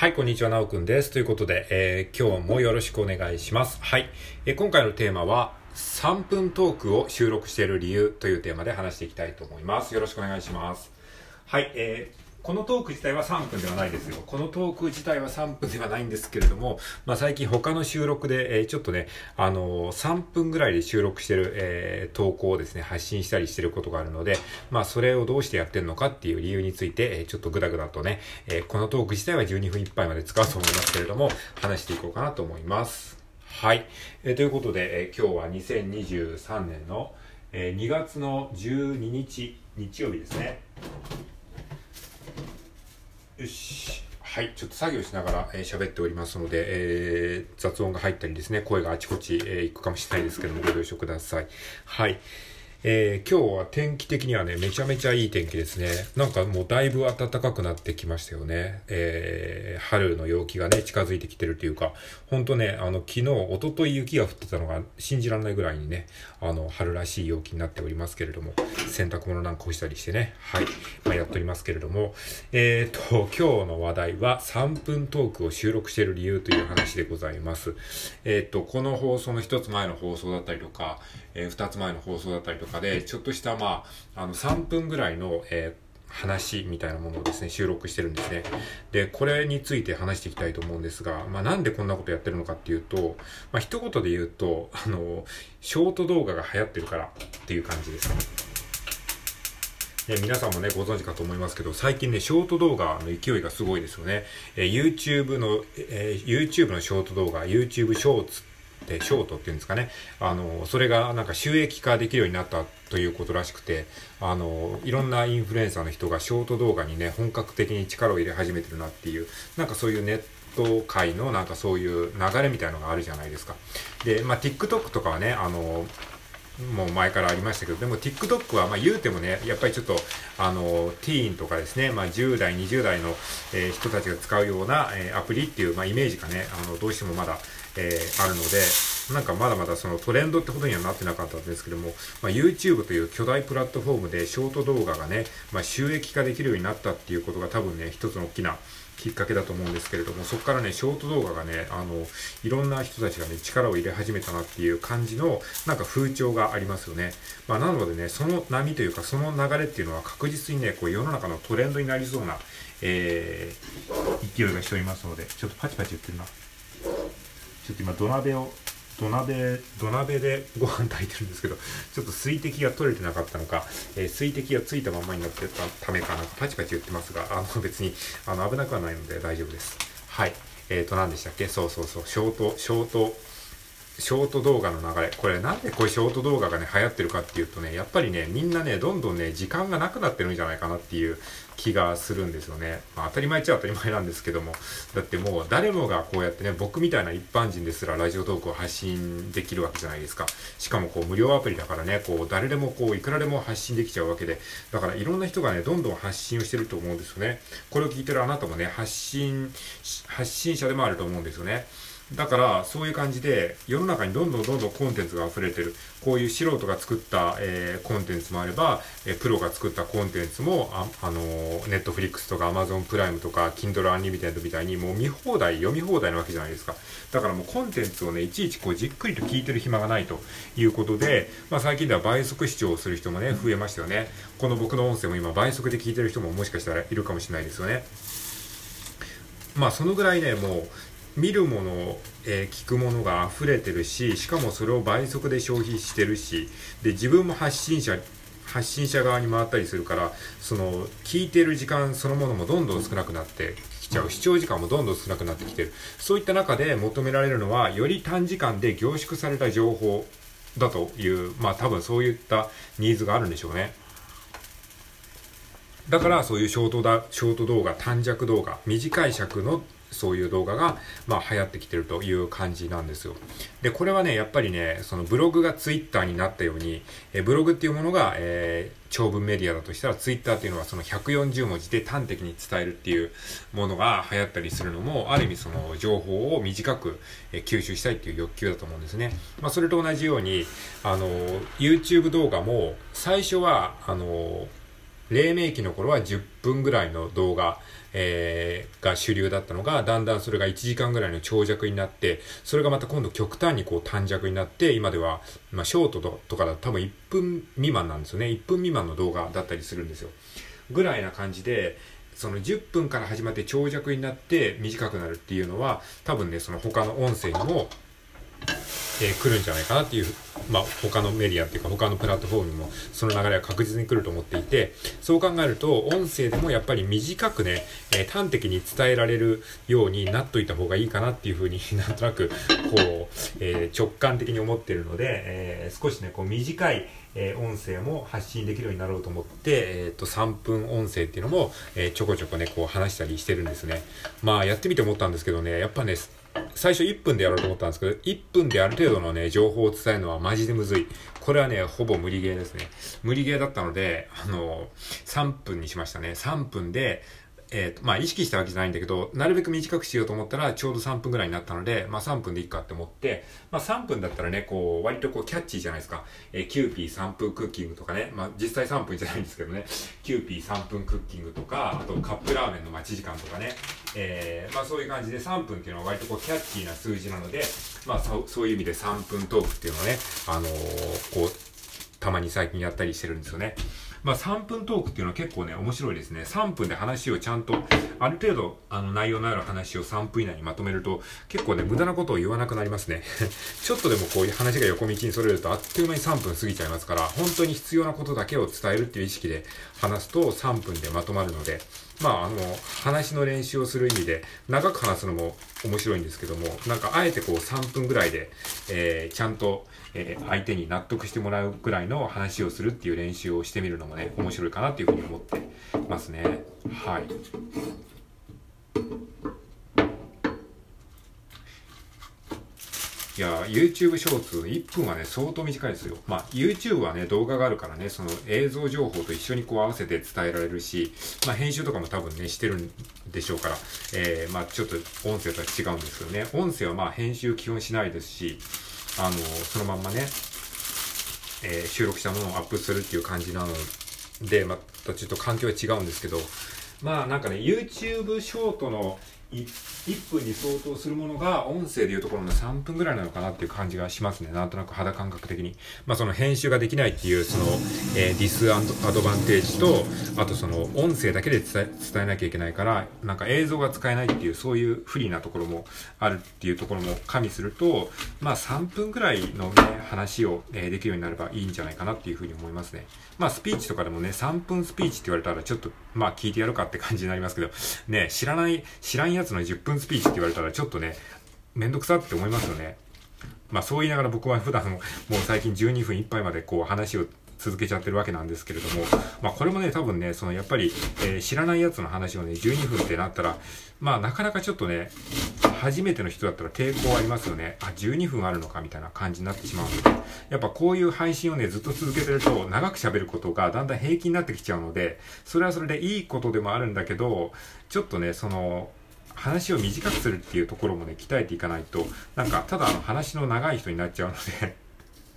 はい、こんにちは、なおくんです。ということで、えー、今日もよろしくお願いします。はい、えー、今回のテーマは、3分トークを収録している理由というテーマで話していきたいと思います。よろしくお願いします。はい、えーこのトーク自体は3分ではないですよ。このトーク自体は3分ではないんですけれども、まあ最近他の収録で、えー、ちょっとね、あのー、3分ぐらいで収録してる、えー、投稿をですね、発信したりしてることがあるので、まあそれをどうしてやってるのかっていう理由について、えー、ちょっとぐだぐだとね、えー、このトーク自体は12分いっぱいまで使うと思いますけれども、話していこうかなと思います。はい。えー、ということで、えー、今日は2023年の、えー、2月の12日、日曜日ですね。よし。はい。ちょっと作業しながら喋、えー、っておりますので、えー、雑音が入ったりですね、声があちこち、えー、行くかもしれないですけども、ご了承ください。はい。えー、今日は天気的にはね、めちゃめちゃいい天気ですね。なんかもうだいぶ暖かくなってきましたよね。えー、春の陽気がね、近づいてきてるというか、ほんとね、あの、昨日、おととい雪が降ってたのが信じられないぐらいにね、あの、春らしい陽気になっておりますけれども、洗濯物なんか干したりしてね、はい、まあ、やっておりますけれども、えーと、今日の話題は3分トークを収録している理由という話でございます。えーと、この放送の一つ前の放送だったりとか、えー、2つ前の放送だったりとかで、ちょっとしたまあ、あの3分ぐらいの、えー話みたいなものをですね、収録してるんですね。で、これについて話していきたいと思うんですが、まあなんでこんなことやってるのかっていうと、まあ一言で言うと、あの、ショート動画が流行ってるからっていう感じです。ね、皆さんもね、ご存知かと思いますけど、最近ね、ショート動画の勢いがすごいですよね。えー、YouTube の、えー、YouTube のショート動画、YouTube ショーツってショートっていうんですかね。あの、それがなんか収益化できるようになったということらしくて、あの、いろんなインフルエンサーの人がショート動画にね、本格的に力を入れ始めてるなっていう、なんかそういうネット界のなんかそういう流れみたいのがあるじゃないですか。で、まあ、TikTok とかはね、あの、もう前からありましたけど、でも TikTok はまあ言うてもね、やっぱりちょっと、あの、ティーンとかですね、まあ10代、20代の、えー、人たちが使うような、えー、アプリっていう、まあイメージがね、あの、どうしてもまだ、えー、あるので、なんかまだまだそのトレンドってことにはなってなかったんですけども、まあ、YouTube という巨大プラットフォームでショート動画がね、まあ、収益化できるようになったっていうことが多分ね、一つの大きなきっかけだと思うんですけれども、そこからね、ショート動画がね、あの、いろんな人たちがね、力を入れ始めたなっていう感じの、なんか風潮がありますよね。まあ、なのでね、その波というか、その流れっていうのは確実にね、こう世の中のトレンドになりそうな、えー、勢いがしておりますので、ちょっとパチパチ言ってるな。ちょっと今土鍋を土鍋、土鍋でご飯炊いてるんですけど、ちょっと水滴が取れてなかったのか、えー、水滴がついたままになってたためかなとパチパチ言ってますが、あの別に、あの危なくはないので大丈夫です。はい。えっ、ー、と、何でしたっけ？そうそうそう、ショート、ショート、ショート動画の流れ。これなんでこういうショート動画がね、流行ってるかっていうとね、やっぱりね、みんなね、どんどんね、時間がなくなってるんじゃないかなっていう気がするんですよね。まあ当たり前っちゃ当たり前なんですけども。だってもう誰もがこうやってね、僕みたいな一般人ですらラジオトークを発信できるわけじゃないですか。しかもこう無料アプリだからね、こう誰でもこういくらでも発信できちゃうわけで。だからいろんな人がね、どんどん発信をしてると思うんですよね。これを聞いてるあなたもね、発信、発信者でもあると思うんですよね。だからそういう感じで世の中にどんどんどんどんコンテンツが溢れてる。こういう素人が作った、えー、コンテンツもあれば、えー、プロが作ったコンテンツもあ、あのネットフリックスとかアマゾンプライムとか Kindle Unlimited みたいにもう見放題読み放題なわけじゃないですか。だからもうコンテンツをねいちいちこうじっくりと聞いてる暇がないということで、まあ、最近では倍速視聴をする人もね増えましたよね。この僕の音声も今倍速で聞いてる人ももしかしたらいるかもしれないですよね。まあそのぐらいねもう見るもの、えー、聞くものが溢れてるししかもそれを倍速で消費してるしで自分も発信者発信者側に回ったりするからその聞いてる時間そのものもどんどん少なくなってきちゃう。視聴時間もどんどん少なくなってきてる。そういった中で求められるのはより短時間で凝縮された情報だというまあ多分そういったニーズがあるんでしょうね。だからそういうショートだショート動画短尺動画短い尺のそういう動画が、まあ、流行ってきてるという感じなんですよ。で、これはね、やっぱりね、そのブログがツイッターになったように、えブログっていうものが、えー、長文メディアだとしたら、ツイッターっていうのはその140文字で端的に伝えるっていうものが流行ったりするのも、ある意味その情報を短く、え吸収したいっていう欲求だと思うんですね。まあ、それと同じように、あの、YouTube 動画も、最初は、あの、黎明期の頃は10分ぐらいの動画えー、が主流だったのが、だんだんそれが1時間ぐらいの長尺になって、それがまた今度極端にこう短尺になって、今では、まあ、ショートとかだと多分1分未満なんですよね。1分未満の動画だったりするんですよ。ぐらいな感じで、その10分から始まって長尺になって短くなるっていうのは、多分ね、その他の音声にも、えー、来るんじゃないかなっていう、まあ、他のメディアっていうか他のプラットフォームにもその流れは確実に来ると思っていて、そう考えると音声でもやっぱり短くね、えー、端的に伝えられるようになっといた方がいいかなっていうふうに なんとなくこう、えー、直感的に思ってるので、え少しね、こう短いえ、音声も発信できるようになろうと思って、えっ、ー、と、3分音声っていうのも、えー、ちょこちょこね、こう話したりしてるんですね。まあ、やってみて思ったんですけどね、やっぱね、最初1分でやろうと思ったんですけど、1分である程度のね、情報を伝えるのはマジでむずい。これはね、ほぼ無理ゲーですね。無理ゲーだったので、あの、3分にしましたね。3分で、えっ、ー、と、まあ、意識したわけじゃないんだけど、なるべく短くしようと思ったら、ちょうど3分ぐらいになったので、まあ、3分でいいかって思って、まあ、3分だったらね、こう、割とこう、キャッチーじゃないですか。えー、キューピー3分クッキングとかね、まあ、実際3分じゃないんですけどね、キューピー3分クッキングとか、あとカップラーメンの待ち時間とかね、えー、まあ、そういう感じで3分っていうのは割とこう、キャッチーな数字なので、まあ、そそういう意味で3分トークっていうのをね、あのー、こう、たまに最近やったりしてるんですよね。まあ、3分トークっていうのは結構ね、面白いですね。3分で話をちゃんと、ある程度、あの、内容のある話を3分以内にまとめると、結構ね、無駄なことを言わなくなりますね。ちょっとでもこういう話が横道にそれると、あっという間に3分過ぎちゃいますから、本当に必要なことだけを伝えるっていう意識で話すと3分でまとまるので、まあ、あの、話の練習をする意味で、長く話すのも面白いんですけども、なんかあえてこう3分ぐらいで、えー、ちゃんと、えー、相手に納得してもらうぐらいの話をするっていう練習をしてみるのもね、面白いかなっていうふうに思ってますね。はい。いや、YouTube ショーツ1分はね、相当短いですよ。まあ、YouTube はね、動画があるからね、その映像情報と一緒にこう合わせて伝えられるし、まあ、編集とかも多分ね、してるんでしょうから、えー、まあ、ちょっと音声とは違うんですけどね、音声はまあ、編集基本しないですし、あの、そのまんまね、えー、収録したものをアップするっていう感じなので、またちょっと環境は違うんですけど、まあなんかね、YouTube ショートの 1, 1分に相当するものが音声でいうところの3分ぐらいなのかなっていう感じがしますね。なんとなく肌感覚的に。まあその編集ができないっていうその、えー、ディスアドバンテージと、あとその音声だけで伝え伝えなきゃいけないから、なんか映像が使えないっていうそういう不利なところもあるっていうところも加味すると、まあ3分ぐらいのね、話を、えー、できるようになればいいんじゃないかなっていうふうに思いますね。まあスピーチとかでもね、3分スピーチって言われたらちょっと、まあ聞いてやるかって感じになりますけど、ね、知らない、知らんやつの10分スピーチって言われたらちょっとね、めんどくさって思いますよね。まあそう言いながら僕は普段もう最近12分いっぱいまでこう話を続けちゃってるわけなんですけれども、まあこれもね、多分ね、そのやっぱり、えー、知らないやつの話をね、12分ってなったら、まあなかなかちょっとね、初めての人だったら抵抗ありますよね。あ、12分あるのかみたいな感じになってしまうので、やっぱこういう配信をね、ずっと続けてると、長く喋ることがだんだん平気になってきちゃうので、それはそれでいいことでもあるんだけど、ちょっとね、その、話を短くするっていうところもね、鍛えていかないと、なんか、ただの話の長い人になっちゃうので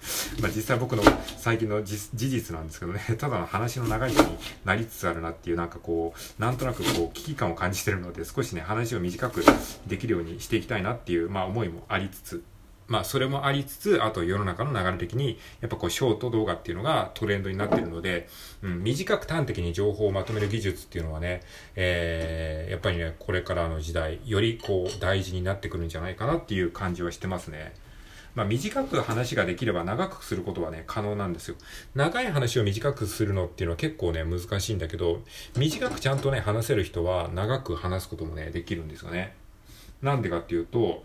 まあ実際僕の最近の事実なんですけどね、ただの話の長い人になりつつあるなっていう、なんかこう、なんとなくこう、危機感を感じてるので、少しね、話を短くできるようにしていきたいなっていう、まあ思いもありつつ、まあそれもありつつ、あと世の中の流れ的に、やっぱこうショート動画っていうのがトレンドになってるので、うん、短く端的に情報をまとめる技術っていうのはね、えー、やっぱりね、これからの時代、よりこう大事になってくるんじゃないかなっていう感じはしてますね。まあ短く話ができれば長くすることはね、可能なんですよ。長い話を短くするのっていうのは結構ね、難しいんだけど、短くちゃんとね、話せる人は長く話すこともね、できるんですよね。なんでかっていうと、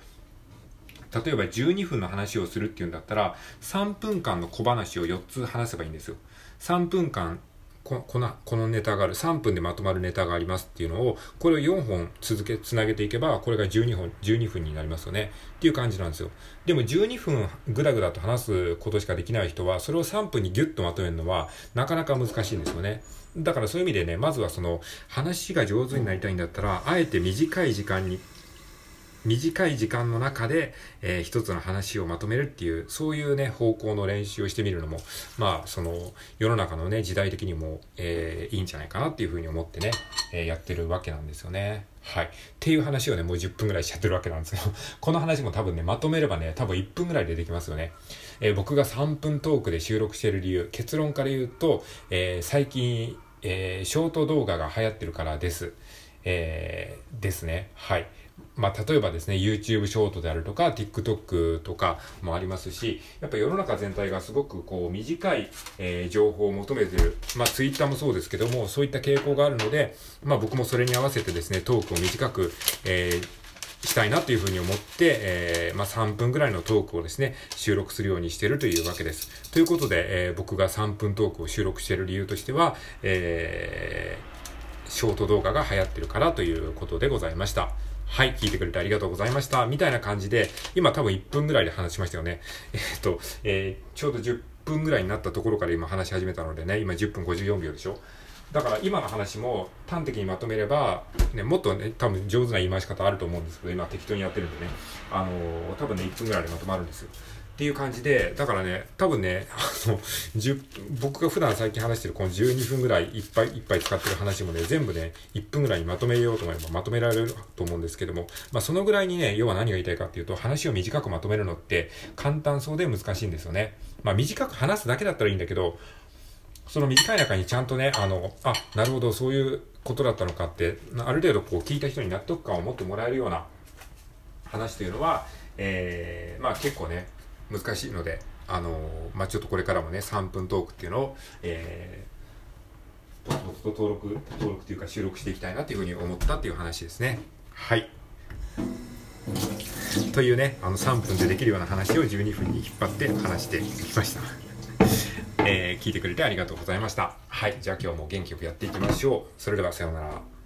例えば12分の話をするっていうんだったら、3分間の小話を4つ話せばいいんですよ。3分間ここのこのネタがある、3分でまとまるネタがありますっていうのを、これを4本続け、つなげていけば、これが12本、12分になりますよね。っていう感じなんですよ。でも12分ぐだぐだと話すことしかできない人は、それを3分にギュッとまとめるのは、なかなか難しいんですよね。だからそういう意味でね、まずはその、話が上手になりたいんだったら、あえて短い時間に短い時間の中で、えー、一つの話をまとめるっていう、そういうね、方向の練習をしてみるのも、まあ、その、世の中のね、時代的にも、えー、いいんじゃないかなっていうふうに思ってね、えー、やってるわけなんですよね。はい。っていう話をね、もう10分ぐらいしちゃってるわけなんですけど、この話も多分ね、まとめればね、多分1分ぐらいでできますよね。えー、僕が3分トークで収録してる理由、結論から言うと、えー、最近、えー、ショート動画が流行ってるからです。えー、ですね。はい。まあ、例えばですね、YouTube ショートであるとか、TikTok とかもありますし、やっぱ世の中全体がすごくこう短い、えー、情報を求めてる、まあ、Twitter もそうですけども、そういった傾向があるので、まあ、僕もそれに合わせてですね、トークを短く、えー、したいなというふうに思って、えー、まあ、3分ぐらいのトークをですね、収録するようにしているというわけです。ということで、えー、僕が3分トークを収録している理由としては、えー、ショート動画が流行ってるからということでございました。はい、聞いてくれてありがとうございました。みたいな感じで、今多分1分ぐらいで話しましたよね。えー、っと、えー、ちょうど10分ぐらいになったところから今話し始めたのでね、今10分54秒でしょ。だから今の話も端的にまとめれば、ね、もっとね、多分上手な言い回し方あると思うんですけど、今適当にやってるんでね、あのー、多分ね、1分ぐらいでまとまるんですよ。っていう感じで、だからね、多分ね、あの、僕が普段最近話してるこの12分ぐらいいっぱいいっぱい使ってる話もね、全部ね、1分ぐらいにまとめようと思えばまとめられると思うんですけども、まあそのぐらいにね、要は何が言いたいかっていうと、話を短くまとめるのって簡単そうで難しいんですよね。まあ短く話すだけだったらいいんだけど、その短い中にちゃんとね、あの、あ、なるほど、そういうことだったのかって、ある程度こう聞いた人に納得感を持ってもらえるような話というのは、えー、まあ結構ね、難しいので、あのまあ、ちょっとこれからもね、3分トークっていうのを、えー、とと登録、登録というか収録していきたいなというふうに思ったっていう話ですね。はい。というね、あの3分でできるような話を12分に引っ張って話していきました。えー、聞いてくれてありがとうございました。はい。じゃあ今日も元気よくやっていきましょう。それではさようなら。